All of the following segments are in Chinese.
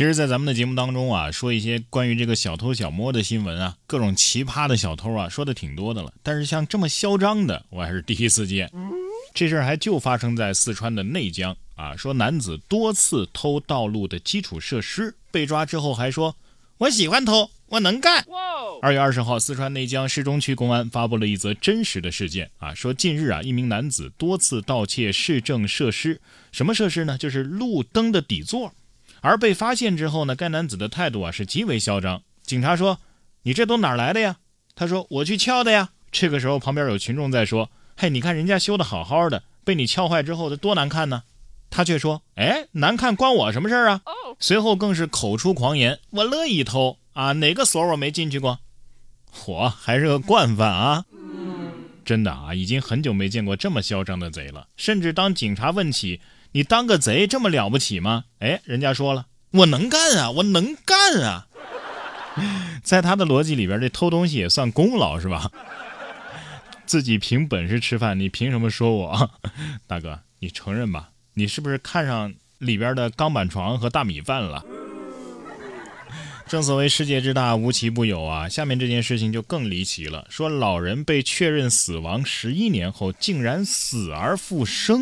其实，在咱们的节目当中啊，说一些关于这个小偷小摸的新闻啊，各种奇葩的小偷啊，说的挺多的了。但是像这么嚣张的，我还是第一次见。这事儿还就发生在四川的内江啊，说男子多次偷道路的基础设施，被抓之后还说：“我喜欢偷，我能干。”二月二十号，四川内江市中区公安发布了一则真实的事件啊，说近日啊，一名男子多次盗窃市政设施，什么设施呢？就是路灯的底座。而被发现之后呢，该男子的态度啊是极为嚣张。警察说：“你这都哪来的呀？”他说：“我去撬的呀。”这个时候，旁边有群众在说：“嘿，你看人家修的好好的，被你撬坏之后，这多难看呢。”他却说：“哎，难看关我什么事儿啊？”随后更是口出狂言：“我乐意偷啊，哪个锁我没进去过？我还是个惯犯啊！”真的啊，已经很久没见过这么嚣张的贼了。甚至当警察问起，你当个贼这么了不起吗？哎，人家说了，我能干啊，我能干啊。在他的逻辑里边，这偷东西也算功劳是吧？自己凭本事吃饭，你凭什么说我？大哥，你承认吧？你是不是看上里边的钢板床和大米饭了？正所谓世界之大，无奇不有啊。下面这件事情就更离奇了，说老人被确认死亡十一年后，竟然死而复生。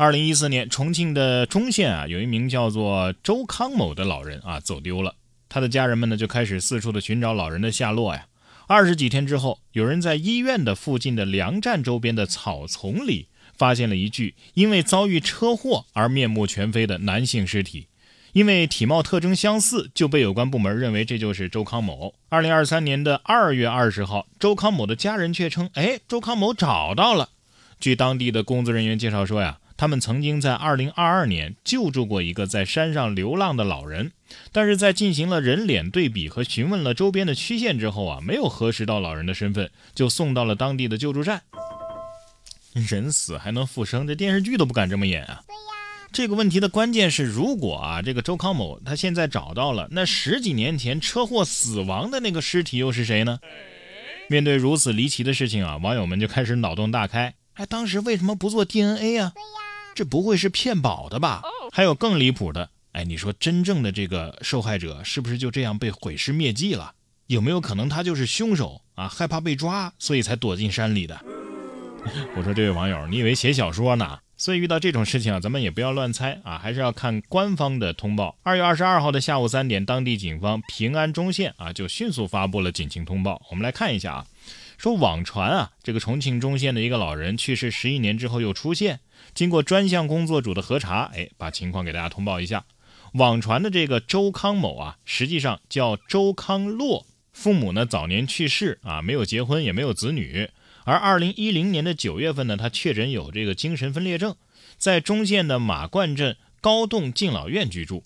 二零一四年，重庆的忠县啊，有一名叫做周康某的老人啊走丢了。他的家人们呢就开始四处的寻找老人的下落呀。二十几天之后，有人在医院的附近的粮站周边的草丛里发现了一具因为遭遇车祸而面目全非的男性尸体。因为体貌特征相似，就被有关部门认为这就是周康某。二零二三年的二月二十号，周康某的家人却称：“哎，周康某找到了。”据当地的工作人员介绍说呀。他们曾经在2022年救助过一个在山上流浪的老人，但是在进行了人脸对比和询问了周边的区县之后啊，没有核实到老人的身份，就送到了当地的救助站。人死还能复生，这电视剧都不敢这么演啊！这个问题的关键是，如果啊，这个周康某他现在找到了，那十几年前车祸死亡的那个尸体又是谁呢？面对如此离奇的事情啊，网友们就开始脑洞大开。哎，当时为什么不做 DNA 啊？对呀。这不会是骗保的吧？还有更离谱的，哎，你说真正的这个受害者是不是就这样被毁尸灭迹了？有没有可能他就是凶手啊？害怕被抓，所以才躲进山里的？我说这位网友，你以为写小说呢？所以遇到这种事情啊，咱们也不要乱猜啊，还是要看官方的通报。二月二十二号的下午三点，当地警方平安中县啊就迅速发布了警情通报。我们来看一下啊，说网传啊，这个重庆忠县的一个老人去世十一年之后又出现。经过专项工作组的核查，哎，把情况给大家通报一下。网传的这个周康某啊，实际上叫周康洛，父母呢早年去世啊，没有结婚，也没有子女。而二零一零年的九月份呢，他确诊有这个精神分裂症，在忠县的马灌镇高洞敬老院居住。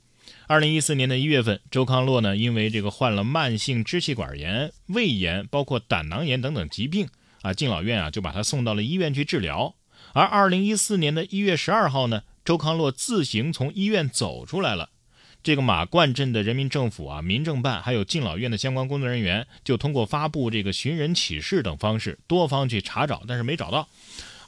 二零一四年的一月份，周康洛呢，因为这个患了慢性支气管炎、胃炎，包括胆囊炎等等疾病啊，敬老院啊就把他送到了医院去治疗。而二零一四年的一月十二号呢，周康洛自行从医院走出来了。这个马冠镇的人民政府啊、民政办还有敬老院的相关工作人员，就通过发布这个寻人启事等方式，多方去查找，但是没找到。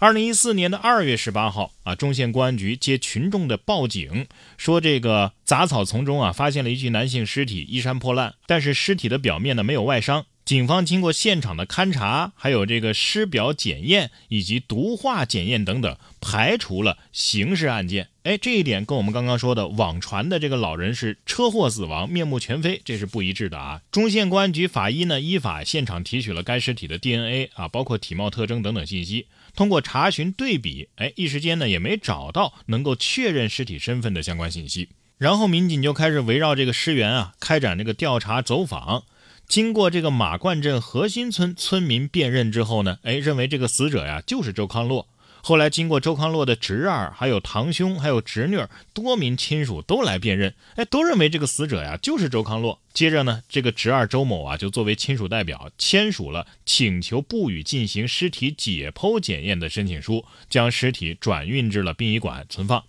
二零一四年的二月十八号啊，中县公安局接群众的报警，说这个杂草丛中啊，发现了一具男性尸体，衣衫破烂，但是尸体的表面呢没有外伤。警方经过现场的勘查，还有这个尸表检验以及毒化检验等等，排除了刑事案件。哎，这一点跟我们刚刚说的网传的这个老人是车祸死亡、面目全非，这是不一致的啊。中县公安局法医呢，依法现场提取了该尸体的 DNA 啊，包括体貌特征等等信息。通过查询对比，哎，一时间呢也没找到能够确认尸体身份的相关信息。然后民警就开始围绕这个尸源啊，开展这个调查走访。经过这个马冠镇核心村村民辨认之后呢，哎，认为这个死者呀就是周康洛。后来经过周康洛的侄儿、还有堂兄、还有侄女多名亲属都来辨认，哎，都认为这个死者呀就是周康洛。接着呢，这个侄儿周某啊就作为亲属代表签署了请求不予进行尸体解剖检验的申请书，将尸体转运至了殡仪馆存放。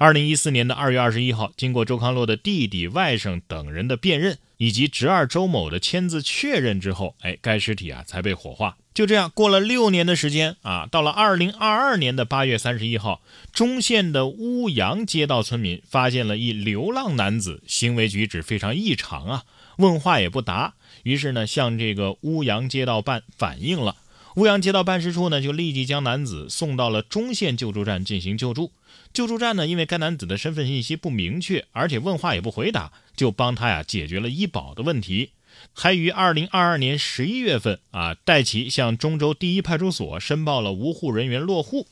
二零一四年的二月二十一号，经过周康洛的弟弟、外甥等人的辨认，以及侄儿周某的签字确认之后，哎，该尸体啊才被火化。就这样过了六年的时间啊，到了二零二二年的八月三十一号，中县的乌阳街道村民发现了一流浪男子，行为举止非常异常啊，问话也不答，于是呢向这个乌阳街道办反映了。乌阳街道办事处呢，就立即将男子送到了中县救助站进行救助。救助站呢，因为该男子的身份信息不明确，而且问话也不回答，就帮他呀解决了医保的问题，还于二零二二年十一月份啊，带其向中州第一派出所申报了无户人员落户。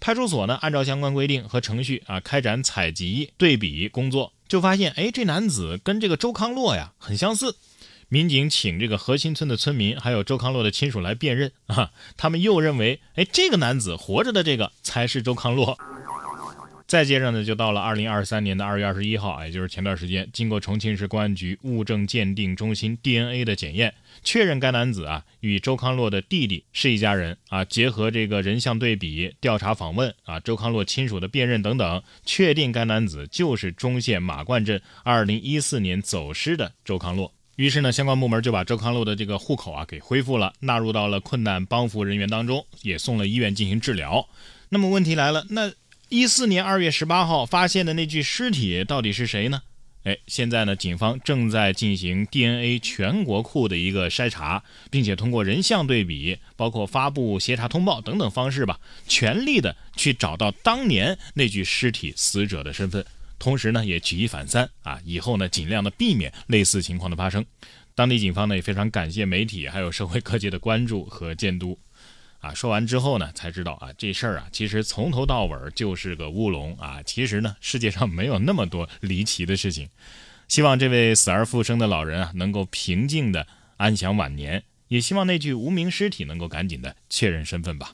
派出所呢，按照相关规定和程序啊，开展采集对比工作，就发现，哎，这男子跟这个周康洛呀很相似。民警请这个核心村的村民，还有周康洛的亲属来辨认啊，他们又认为，哎，这个男子活着的这个才是周康洛。再接着呢，就到了二零二三年的二月二十一号，也就是前段时间，经过重庆市公安局物证鉴定中心 DNA 的检验，确认该男子啊与周康洛的弟弟是一家人啊。结合这个人像对比、调查访问啊、周康洛亲属的辨认等等，确定该男子就是忠县马灌镇二零一四年走失的周康洛。于是呢，相关部门就把周康洛的这个户口啊给恢复了，纳入到了困难帮扶人员当中，也送了医院进行治疗。那么问题来了，那一四年二月十八号发现的那具尸体到底是谁呢？哎，现在呢，警方正在进行 DNA 全国库的一个筛查，并且通过人像对比，包括发布协查通报等等方式吧，全力的去找到当年那具尸体死者的身份。同时呢，也举一反三啊，以后呢，尽量的避免类似情况的发生。当地警方呢，也非常感谢媒体还有社会各界的关注和监督。啊，说完之后呢，才知道啊，这事儿啊，其实从头到尾就是个乌龙啊。其实呢，世界上没有那么多离奇的事情。希望这位死而复生的老人啊，能够平静的安享晚年，也希望那具无名尸体能够赶紧的确认身份吧。